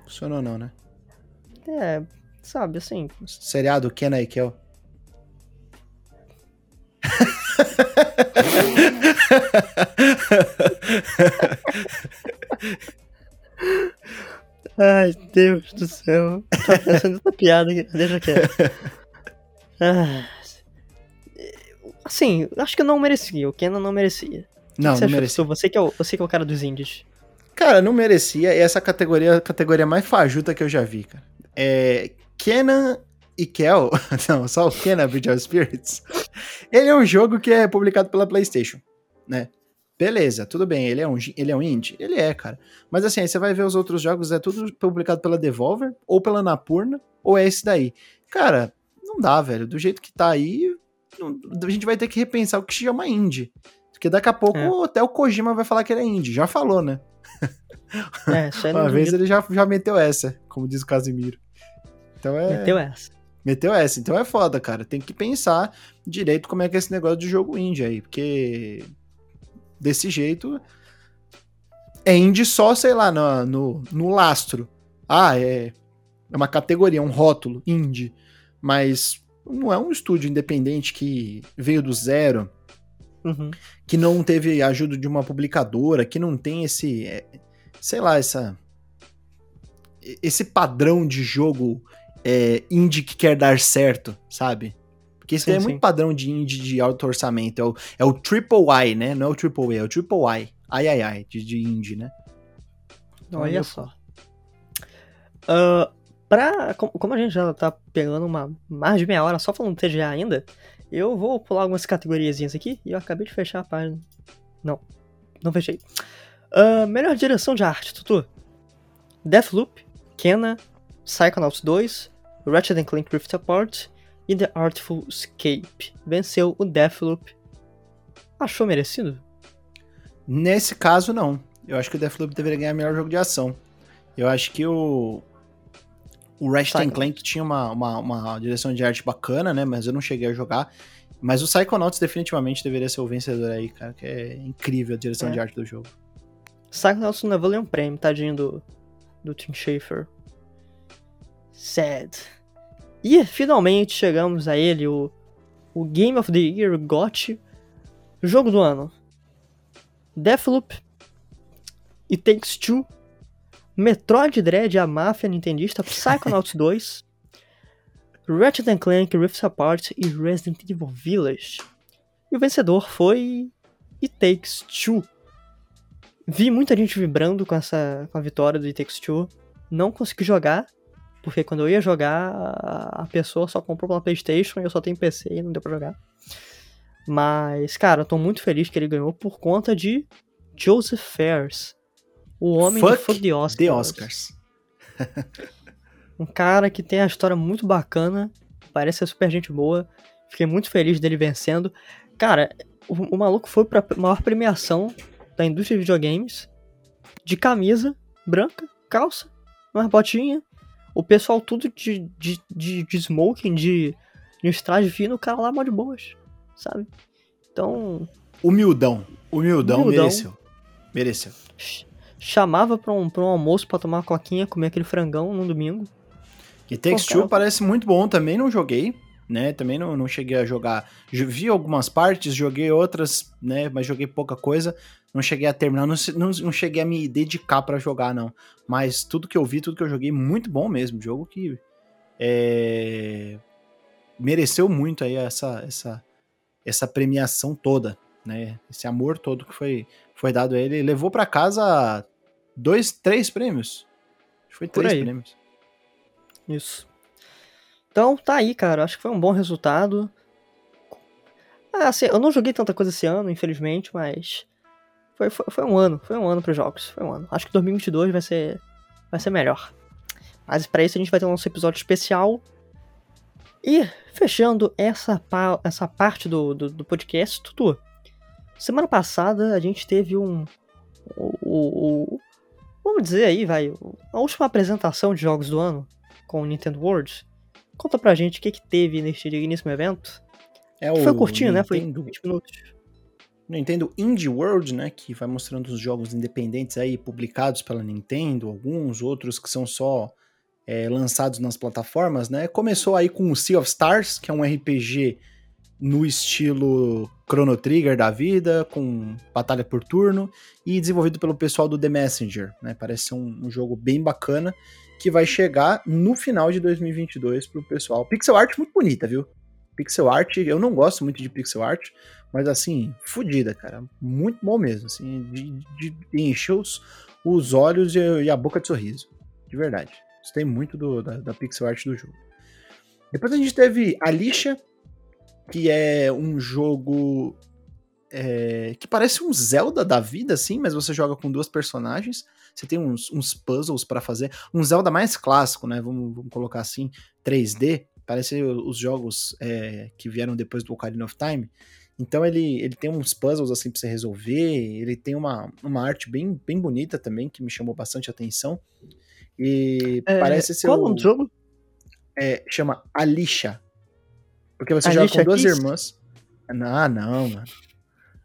Funcionou não, né? É, sabe, assim. Seriado Kena e Kel. Ai, Deus do céu. Tá pensando nessa piada aqui. Deixa quieto. Ah, assim, acho que não merecia. O Kenan não merecia. Não, não merecia. Você que, é o, você que é o cara dos indies. Cara, não merecia. E essa categoria é a categoria mais fajuta que eu já vi, cara. É. Kenan e Kel. Não, só o Kenan Bridge of Spirits. Ele é um jogo que é publicado pela PlayStation, né? Beleza, tudo bem, ele é um, ele é um indie? Ele é, cara. Mas assim, aí você vai ver os outros jogos, é tudo publicado pela Devolver, ou pela Napurna, ou é esse daí. Cara, não dá, velho. Do jeito que tá aí, não, a gente vai ter que repensar o que se chama indie. Porque daqui a pouco é. até o Kojima vai falar que ele é indie. Já falou, né? É, Uma vez ele já, já meteu essa, como diz o Casimiro. Então é... Meteu essa. Meteu essa. Então é foda, cara. Tem que pensar direito como é que é esse negócio de jogo indie aí. Porque desse jeito. É indie só, sei lá, no, no, no lastro. Ah, é, é uma categoria, um rótulo, indie. Mas não é um estúdio independente que veio do zero, uhum. que não teve ajuda de uma publicadora, que não tem esse. É, sei lá, essa. Esse padrão de jogo é, indie que quer dar certo, sabe? Porque isso sim, é sim. muito padrão de indie de alto orçamento. É o, é o Triple I, né? Não é o Triple A, é o Triple I. Ai, ai, ai, de, de indie, né? Olha só. Uh, pra, como a gente já tá pegando uma mais de meia hora só falando TGA ainda, eu vou pular algumas categoriazinhas aqui e eu acabei de fechar a página. Não, não fechei. Uh, melhor direção de arte, Tutu. Deathloop, Kena, Psychonauts 2, Ratchet Clank Rift Apart, e The Artful Escape. Venceu o Deathloop. Achou merecido? Nesse caso, não. Eu acho que o Deathloop deveria ganhar melhor jogo de ação. Eu acho que o. O Ratchet Clank tinha uma, uma, uma, direção de arte bacana, né? Mas eu não cheguei a jogar. Mas o Psychonauts definitivamente deveria ser o vencedor aí, cara. Que é incrível a direção é. de arte do jogo. Psychonauts não levou nenhum prêmio, tadinho do, do Tim Schafer. Sad. E finalmente chegamos a ele, o, o Game of the Year GOT, jogo do ano. Deathloop, It Takes Two, Metroid Dread, a máfia nintendista, Psychonauts 2, Ratchet Clank Rift Apart e Resident Evil Village. E o vencedor foi It Takes Two. Vi muita gente vibrando com essa com a vitória do It Takes Two. Não consegui jogar, porque quando eu ia jogar, a pessoa só comprou pela PlayStation e eu só tenho PC e não deu pra jogar. Mas, cara, eu tô muito feliz que ele ganhou por conta de Joseph Fares, o homem Fuck de Fuck the Oscars. The Oscars. um cara que tem a história muito bacana, parece ser super gente boa. Fiquei muito feliz dele vencendo. Cara, o, o maluco foi pra maior premiação da indústria de videogames de camisa branca, calça, uma botinha. O pessoal tudo de, de, de, de smoking, de, de estraje fino, o cara lá mó de boas, sabe? Então. Humildão. Humildão, Humildão mereceu. Mereceu. Chamava pra um, pra um almoço pra tomar uma coquinha, comer aquele frangão no domingo. E Takes Two parece muito bom, também não joguei, né? Também não, não cheguei a jogar. Vi algumas partes, joguei outras, né? Mas joguei pouca coisa. Não cheguei a terminar, não, não, não cheguei a me dedicar para jogar, não. Mas tudo que eu vi, tudo que eu joguei, muito bom mesmo. Jogo que é, mereceu muito aí essa, essa, essa premiação toda, né? Esse amor todo que foi, foi dado a ele. Levou para casa dois, três prêmios. Foi três prêmios. Isso. Então, tá aí, cara. Acho que foi um bom resultado. Ah, assim, eu não joguei tanta coisa esse ano, infelizmente, mas foi, foi, foi um ano, foi um ano para jogos, foi um ano. Acho que 2022 vai ser vai ser melhor. Mas para isso a gente vai ter um nosso episódio especial. E fechando essa, essa parte do, do, do podcast, Tutu. Semana passada a gente teve um. O, o, o, vamos dizer aí, vai. A última apresentação de jogos do ano com o Nintendo World. Conta pra gente o que, que teve neste digníssimo evento. É foi curtinho, Nintendo... né? Foi 20 minutos. Nintendo Indie World, né, que vai mostrando os jogos independentes aí publicados pela Nintendo, alguns outros que são só é, lançados nas plataformas, né? Começou aí com o Sea of Stars, que é um RPG no estilo Chrono Trigger da vida, com batalha por turno, e desenvolvido pelo pessoal do The Messenger, né? Parece ser um, um jogo bem bacana que vai chegar no final de 2022 pro pessoal. Pixel art muito bonita, viu? Pixel art, eu não gosto muito de pixel art, mas assim, fodida, cara. Muito bom mesmo, assim, de, de, encher os, os olhos e, e, a boca de sorriso. De verdade. Gostei muito do, da, da pixel art do jogo. Depois a gente teve Alicia, que é um jogo é, que parece um Zelda da vida, assim, mas você joga com duas personagens. Você tem uns, uns puzzles para fazer. Um Zelda mais clássico, né? Vamos, vamos colocar assim, 3D. Parece os jogos é, que vieram depois do Ocarina of Time. Então ele, ele tem uns puzzles assim pra você resolver, ele tem uma, uma arte bem, bem bonita também, que me chamou bastante atenção. E é, parece ser. Qual o nome do jogo? É, chama Alicia. Porque você Alicia joga com duas Kiss? irmãs. Ah, não, mano.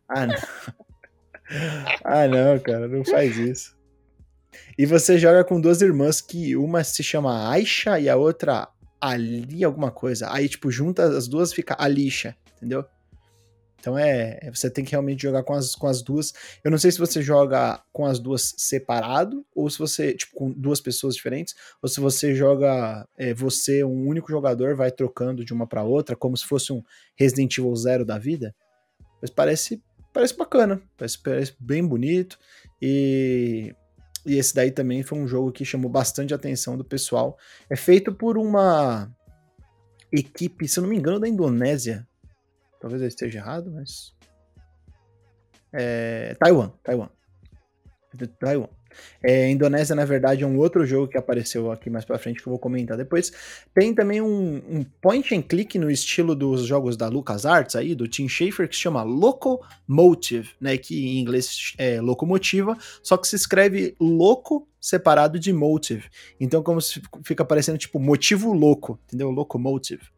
Ah, não. ah, não, cara, não faz isso. E você joga com duas irmãs que uma se chama Aisha e a outra Ali alguma coisa. Aí, tipo, junta as duas fica Alicia, entendeu? Então é, é, você tem que realmente jogar com as, com as duas. Eu não sei se você joga com as duas separado, ou se você, tipo, com duas pessoas diferentes, ou se você joga é, você, um único jogador, vai trocando de uma para outra, como se fosse um Resident Evil Zero da vida. Mas parece, parece bacana, parece, parece bem bonito. E, e esse daí também foi um jogo que chamou bastante atenção do pessoal. É feito por uma equipe, se eu não me engano, da Indonésia Talvez eu esteja errado, mas. É, Taiwan, Taiwan. Taiwan. É, Indonésia, na verdade, é um outro jogo que apareceu aqui mais pra frente que eu vou comentar depois. Tem também um, um point and click no estilo dos jogos da LucasArts aí, do Tim Schafer, que se chama Locomotive, né? Que em inglês é locomotiva, só que se escreve louco separado de motive. Então, como se fica parecendo tipo motivo louco, entendeu? Locomotive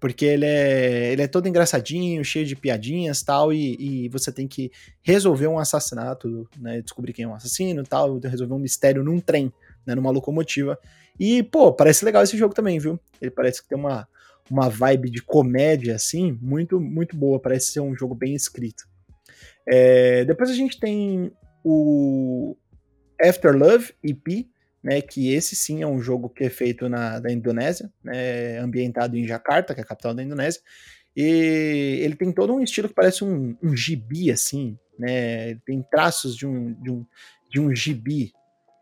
porque ele é, ele é todo engraçadinho, cheio de piadinhas tal, e, e você tem que resolver um assassinato, né, descobrir quem é um assassino tal, resolver um mistério num trem, né, numa locomotiva. E, pô, parece legal esse jogo também, viu? Ele parece que tem uma, uma vibe de comédia, assim, muito, muito boa, parece ser um jogo bem escrito. É, depois a gente tem o After Love EP, né, que esse sim é um jogo que é feito na da Indonésia, né, ambientado em Jakarta, que é a capital da Indonésia, e ele tem todo um estilo que parece um, um gibi, assim, né, tem traços de um, de um, de um gibi,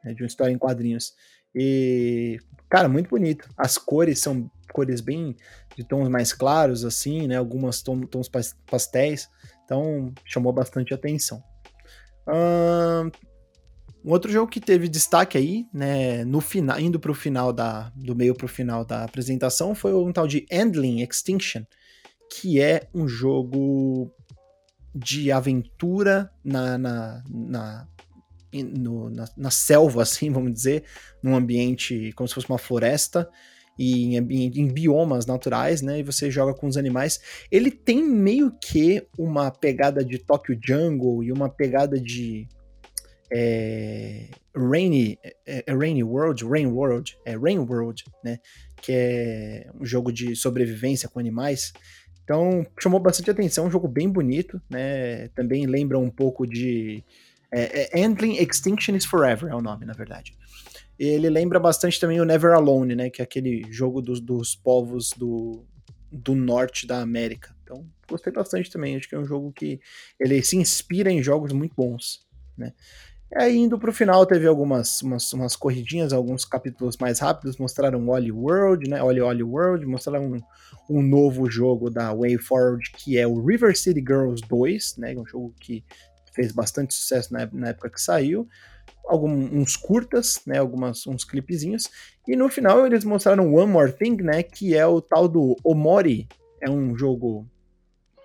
né, de uma história em quadrinhos. E, cara, muito bonito. As cores são cores bem de tons mais claros, assim, né? Algumas tons, tons pastéis. Então, chamou bastante atenção. Um outro jogo que teve destaque aí, né, no final, indo pro final da, do meio pro final da apresentação, foi um tal de Endling Extinction, que é um jogo de aventura na, na, na, no, na, na selva, assim, vamos dizer, num ambiente como se fosse uma floresta, e em, em, biomas naturais, né? E você joga com os animais. Ele tem meio que uma pegada de Tokyo Jungle e uma pegada de é, Rainy, é, é Rainy World, Rain World, é Rain World, né? Que é um jogo de sobrevivência com animais. Então chamou bastante atenção, um jogo bem bonito, né? Também lembra um pouco de é, é Endling Extinction is Forever é o nome, na verdade. Ele lembra bastante também o Never Alone, né? Que é aquele jogo dos, dos povos do, do norte da América. Então, gostei bastante também. Acho que é um jogo que ele se inspira em jogos muito bons, né? E aí, indo pro final, teve algumas umas, umas corridinhas, alguns capítulos mais rápidos, mostraram Oli World, né? Oli Oli World, mostraram um, um novo jogo da WayForward, que é o River City Girls 2, né? Um jogo que fez bastante sucesso na, na época que saiu. Alguns uns curtas, né? Algumas, uns clipezinhos. E no final eles mostraram One More Thing, né? Que é o tal do Omori. É um jogo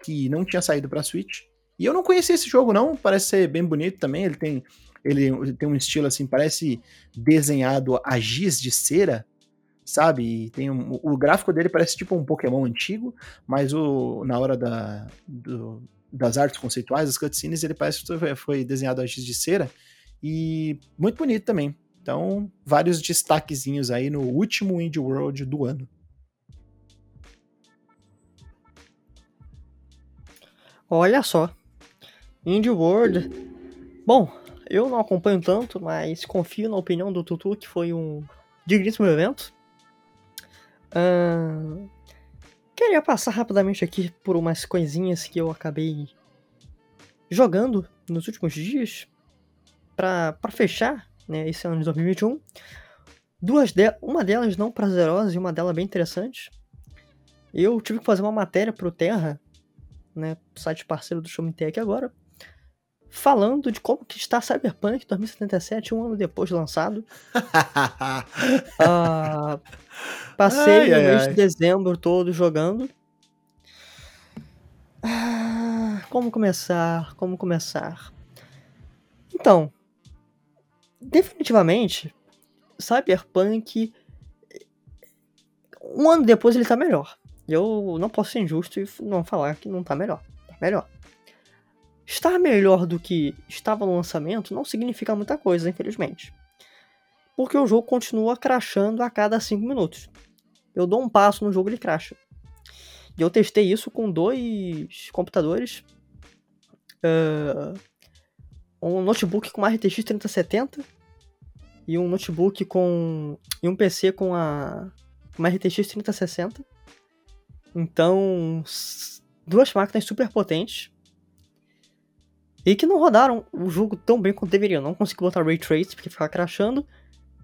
que não tinha saído para Switch. E eu não conhecia esse jogo, não. Parece ser bem bonito também. Ele tem ele tem um estilo assim, parece desenhado a giz de cera, sabe? E tem um, o gráfico dele parece tipo um Pokémon antigo, mas o, na hora da, do, das artes conceituais, das cutscenes, ele parece que foi desenhado a giz de cera e muito bonito também. Então, vários destaquezinhos aí no último Indie World do ano. Olha só. Indie World. Bom, eu não acompanho tanto, mas confio na opinião do Tutu, que foi um digníssimo evento. Uh, queria passar rapidamente aqui por umas coisinhas que eu acabei jogando nos últimos dias para fechar né, esse ano de 2021. Duas de uma delas não prazerosa e uma delas bem interessante. Eu tive que fazer uma matéria pro Terra, né, site parceiro do Show Me Tech agora, falando de como que está Cyberpunk 2077, um ano depois de lançado. uh, passei ai, o mês ai. de dezembro todo jogando. Ah, como começar? Como começar? Então, definitivamente, Cyberpunk, um ano depois ele tá melhor. Eu não posso ser injusto e não falar que não tá melhor. Tá melhor. Estar melhor do que estava no lançamento não significa muita coisa, infelizmente. Porque o jogo continua crashando a cada 5 minutos. Eu dou um passo no jogo ele crasha. E eu testei isso com dois computadores. Uh, um notebook com uma RTX 3070 e um notebook com. e um PC com a. uma RTX 3060. Então, duas máquinas super potentes e que não rodaram o jogo tão bem quanto deveriam. Não consegui botar Ray Trace porque ficava crashando.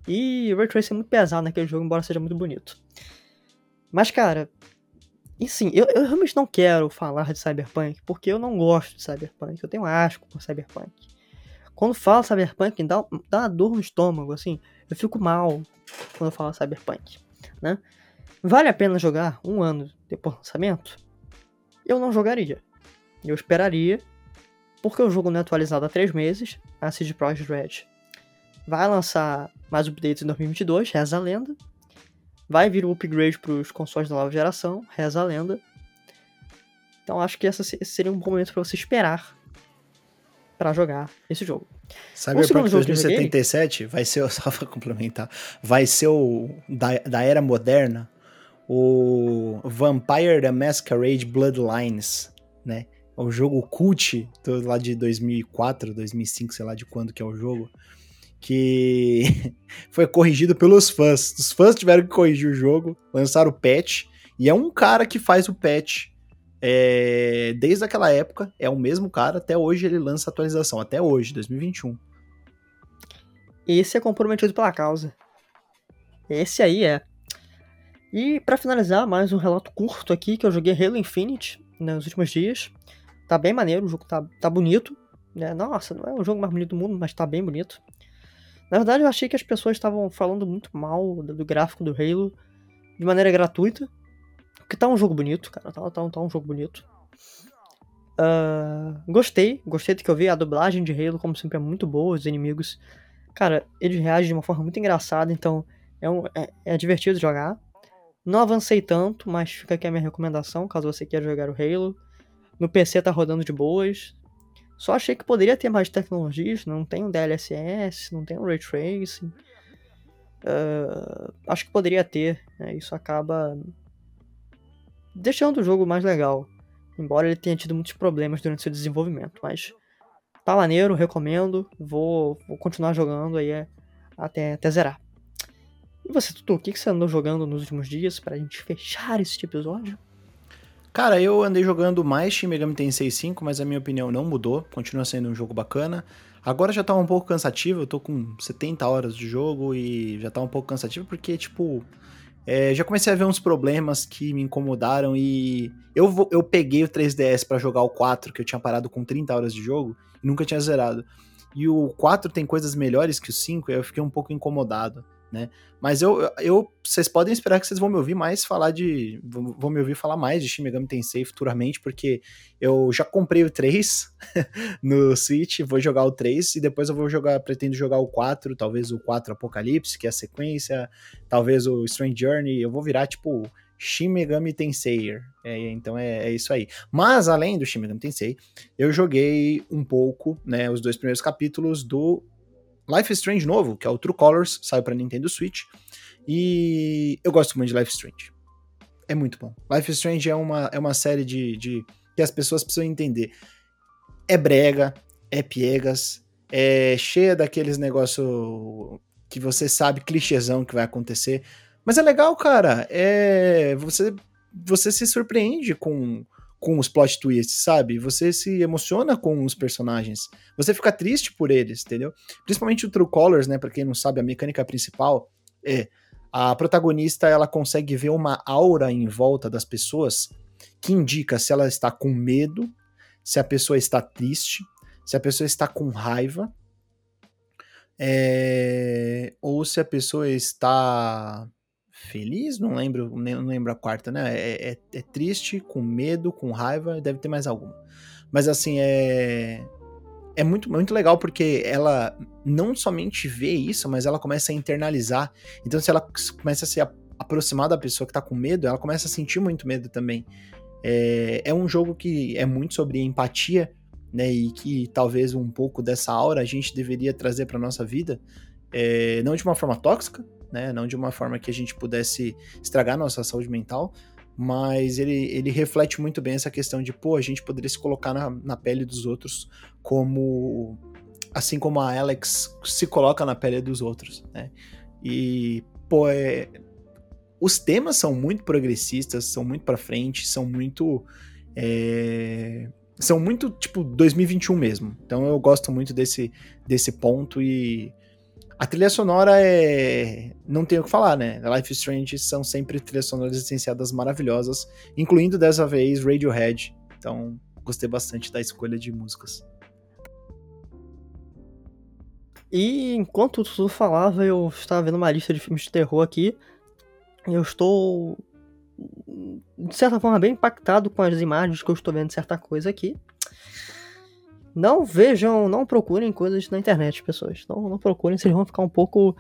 E Ray Trace é muito pesado naquele jogo, embora seja muito bonito. Mas, cara, e sim, eu, eu, realmente não quero falar de Cyberpunk, porque eu não gosto de Cyberpunk. Eu tenho asco por Cyberpunk. Quando falo Cyberpunk, dá, dá uma dor no estômago, assim. Eu fico mal quando eu falo Cyberpunk, né? Vale a pena jogar um ano depois do lançamento? Eu não jogaria. Eu esperaria porque o jogo não é atualizado há 3 meses, a CD Projekt Red vai lançar mais updates em 2022, reza a lenda. Vai vir o upgrade para os consoles da nova geração, reza a lenda. Então acho que esse seria um bom momento para você esperar para jogar esse jogo. Cyberpunk 2077 vai ser, só pra complementar, vai ser o da, da era moderna, o Vampire the Masquerade Bloodlines, né? O jogo cult lá de 2004, 2005, sei lá de quando que é o jogo, que foi corrigido pelos fãs. Os fãs tiveram que corrigir o jogo, lançaram o patch, e é um cara que faz o patch é, desde aquela época, é o mesmo cara, até hoje ele lança atualização, até hoje, 2021. Esse é comprometido pela causa. Esse aí é. E para finalizar, mais um relato curto aqui que eu joguei Halo Infinite nos últimos dias. Tá bem maneiro, o jogo tá, tá bonito. Né? Nossa, não é o jogo mais bonito do mundo, mas tá bem bonito. Na verdade, eu achei que as pessoas estavam falando muito mal do, gráfico do Halo de maneira gratuita. Porque tá um jogo bonito, cara. Tá, tá, tá um jogo bonito. Uh, gostei, gostei do que eu vi. A dublagem de Halo, como sempre, é muito boa. Os inimigos, cara, eles reagem de uma forma muito engraçada, então é, um, é, é divertido jogar. Não avancei tanto, mas fica aqui a minha recomendação, caso você queira jogar o Halo. No PC tá rodando de boas. Só achei que poderia ter mais tecnologias, não tem um DLSS, não tem um Ray Tracing. Uh, acho que poderia ter, né? isso acaba deixando o jogo mais legal. Embora ele tenha tido muitos problemas durante seu desenvolvimento. Mas tá maneiro, recomendo. Vou, vou continuar jogando aí é, até, até zerar. E você, Tutu, o que, que você andou jogando nos últimos dias pra gente fechar esse episódio? Cara, eu andei jogando mais Shin Megami Tensei 5, mas a minha opinião não mudou. Continua sendo um jogo bacana. Agora já tá um pouco cansativo, eu tô com 70 horas de jogo e já tá um pouco cansativo porque, tipo, é, já comecei a ver uns problemas que me incomodaram e eu, eu peguei o 3DS para jogar o 4, que eu tinha parado com 30 horas de jogo e nunca tinha zerado. E o 4 tem coisas melhores que o 5, e eu fiquei um pouco incomodado né? Mas eu, eu, vocês podem esperar que vocês vão me ouvir mais falar de, vão me ouvir falar mais de Shin Megami Tensei futuramente, porque eu já comprei o 3 no Switch, vou jogar o 3 e depois eu vou jogar, pretendo jogar o 4, talvez o 4 Apocalipse, que é a sequência, talvez o Strange Journey, eu vou virar tipo Shin Megami Tensei. É, então é, é, isso aí. Mas além do Shin Megami Tensei, eu joguei um pouco, né, os dois primeiros capítulos do Life is Strange novo, que é o True Colors, saiu para Nintendo Switch. E eu gosto muito de Life is Strange. É muito bom. Life is Strange é uma, é uma série de, de que as pessoas precisam entender. É brega, é piegas, é cheia daqueles negócio que você sabe, clichêzão que vai acontecer. Mas é legal, cara. É você você se surpreende com com os plot twists, sabe? Você se emociona com os personagens. Você fica triste por eles, entendeu? Principalmente o True Colors, né? Pra quem não sabe, a mecânica principal é a protagonista ela consegue ver uma aura em volta das pessoas que indica se ela está com medo, se a pessoa está triste, se a pessoa está com raiva, é... ou se a pessoa está feliz, não lembro, não lembro a quarta, né? É, é, é, triste, com medo, com raiva, deve ter mais alguma. Mas assim, é. É muito, muito legal porque ela não somente vê isso, mas ela começa a internalizar. Então, se ela começa a se aproximar da pessoa que tá com medo, ela começa a sentir muito medo também. É, é um jogo que é muito sobre empatia, né? E que talvez um pouco dessa aura a gente deveria trazer para nossa vida. É, não de uma forma tóxica, né? Não de uma forma que a gente pudesse estragar nossa saúde mental, mas ele, ele reflete muito bem essa questão de, pô, a gente poderia se colocar na, na pele dos outros como. Assim como a Alex se coloca na pele dos outros, né? E, pô, é, os temas são muito progressistas, são muito para frente, são muito. É, são muito, tipo, 2021 mesmo. Então eu gosto muito desse, desse ponto e a trilha sonora é. Não tenho o que falar, né? Life Strange são sempre trilhas sonoras licenciadas maravilhosas, incluindo dessa vez Radiohead. Então, gostei bastante da escolha de músicas. E enquanto tu falava, eu estava vendo uma lista de filmes de terror aqui. Eu estou, de certa forma, bem impactado com as imagens que eu estou vendo de certa coisa aqui. Não vejam, não procurem coisas na internet, pessoas. Não, não procurem, vocês vão ficar um pouco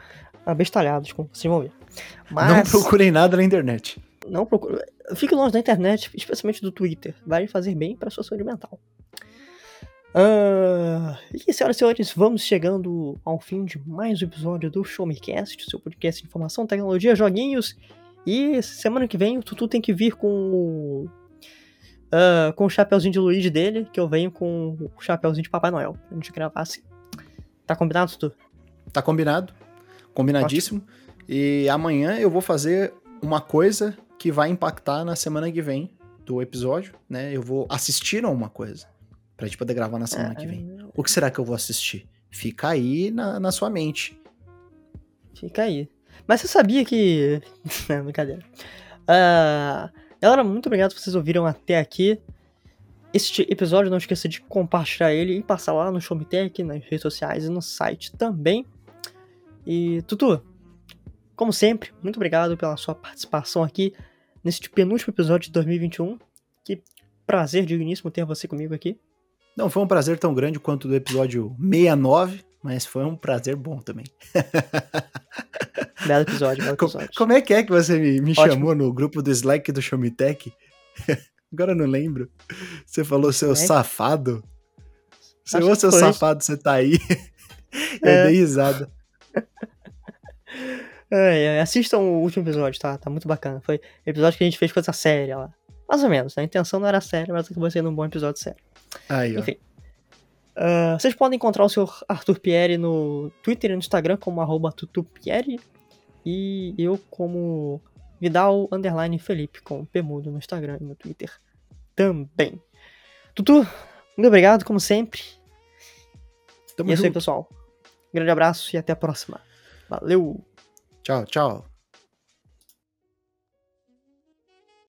abestalhados, como vocês vão ver. Mas, não procurem nada na internet. Não procurem. Fique longe da internet, especialmente do Twitter. Vai fazer bem para sua saúde mental. Uh, e senhoras e senhores, vamos chegando ao fim de mais um episódio do Show Me Cast, seu podcast de informação, tecnologia, joguinhos. E semana que vem o Tutu tem que vir com uh, com o chapeuzinho de Luigi dele, que eu venho com o chapeuzinho de Papai Noel. Pra gente gravar assim. Tá combinado, tu? Tá combinado. Combinadíssimo. Ótimo. E amanhã eu vou fazer uma coisa que vai impactar na semana que vem do episódio, né? Eu vou assistir a uma coisa. Pra gente poder gravar na semana que vem. Ah. O que será que eu vou assistir? Fica aí na, na sua mente. Fica aí. Mas você sabia que. Não, brincadeira. Uh, galera, muito obrigado por vocês ouviram até aqui. Este episódio, não esqueça de compartilhar ele e passar lá no Showmetech, nas redes sociais e no site também. E, Tutu, como sempre, muito obrigado pela sua participação aqui neste penúltimo episódio de 2021. Que prazer digníssimo ter você comigo aqui. Não foi um prazer tão grande quanto do episódio 69, mas foi um prazer bom também. Belo episódio, belo episódio. Como, é que é que você me, me chamou no grupo do Slack do Show Me Tech? Agora eu não lembro. Você falou seu safado? Seu, ô, seu safado, você tá aí. eu é. dei risada. É, é, assistam o último episódio, tá? Tá muito bacana. Foi episódio que a gente fez coisa séria lá. Mais ou menos, né? A intenção não era séria, mas acabou sendo um bom episódio sério. Aí, Enfim. Uh, vocês podem encontrar o seu Arthur Pierre no Twitter e no Instagram como arroba tutupierre. E eu como Vidal Underline Felipe com Pemudo no Instagram e no Twitter também. Tutu, muito obrigado, como sempre. Tamo e é isso aí, pessoal. Um grande abraço e até a próxima. Valeu! Tchau, tchau.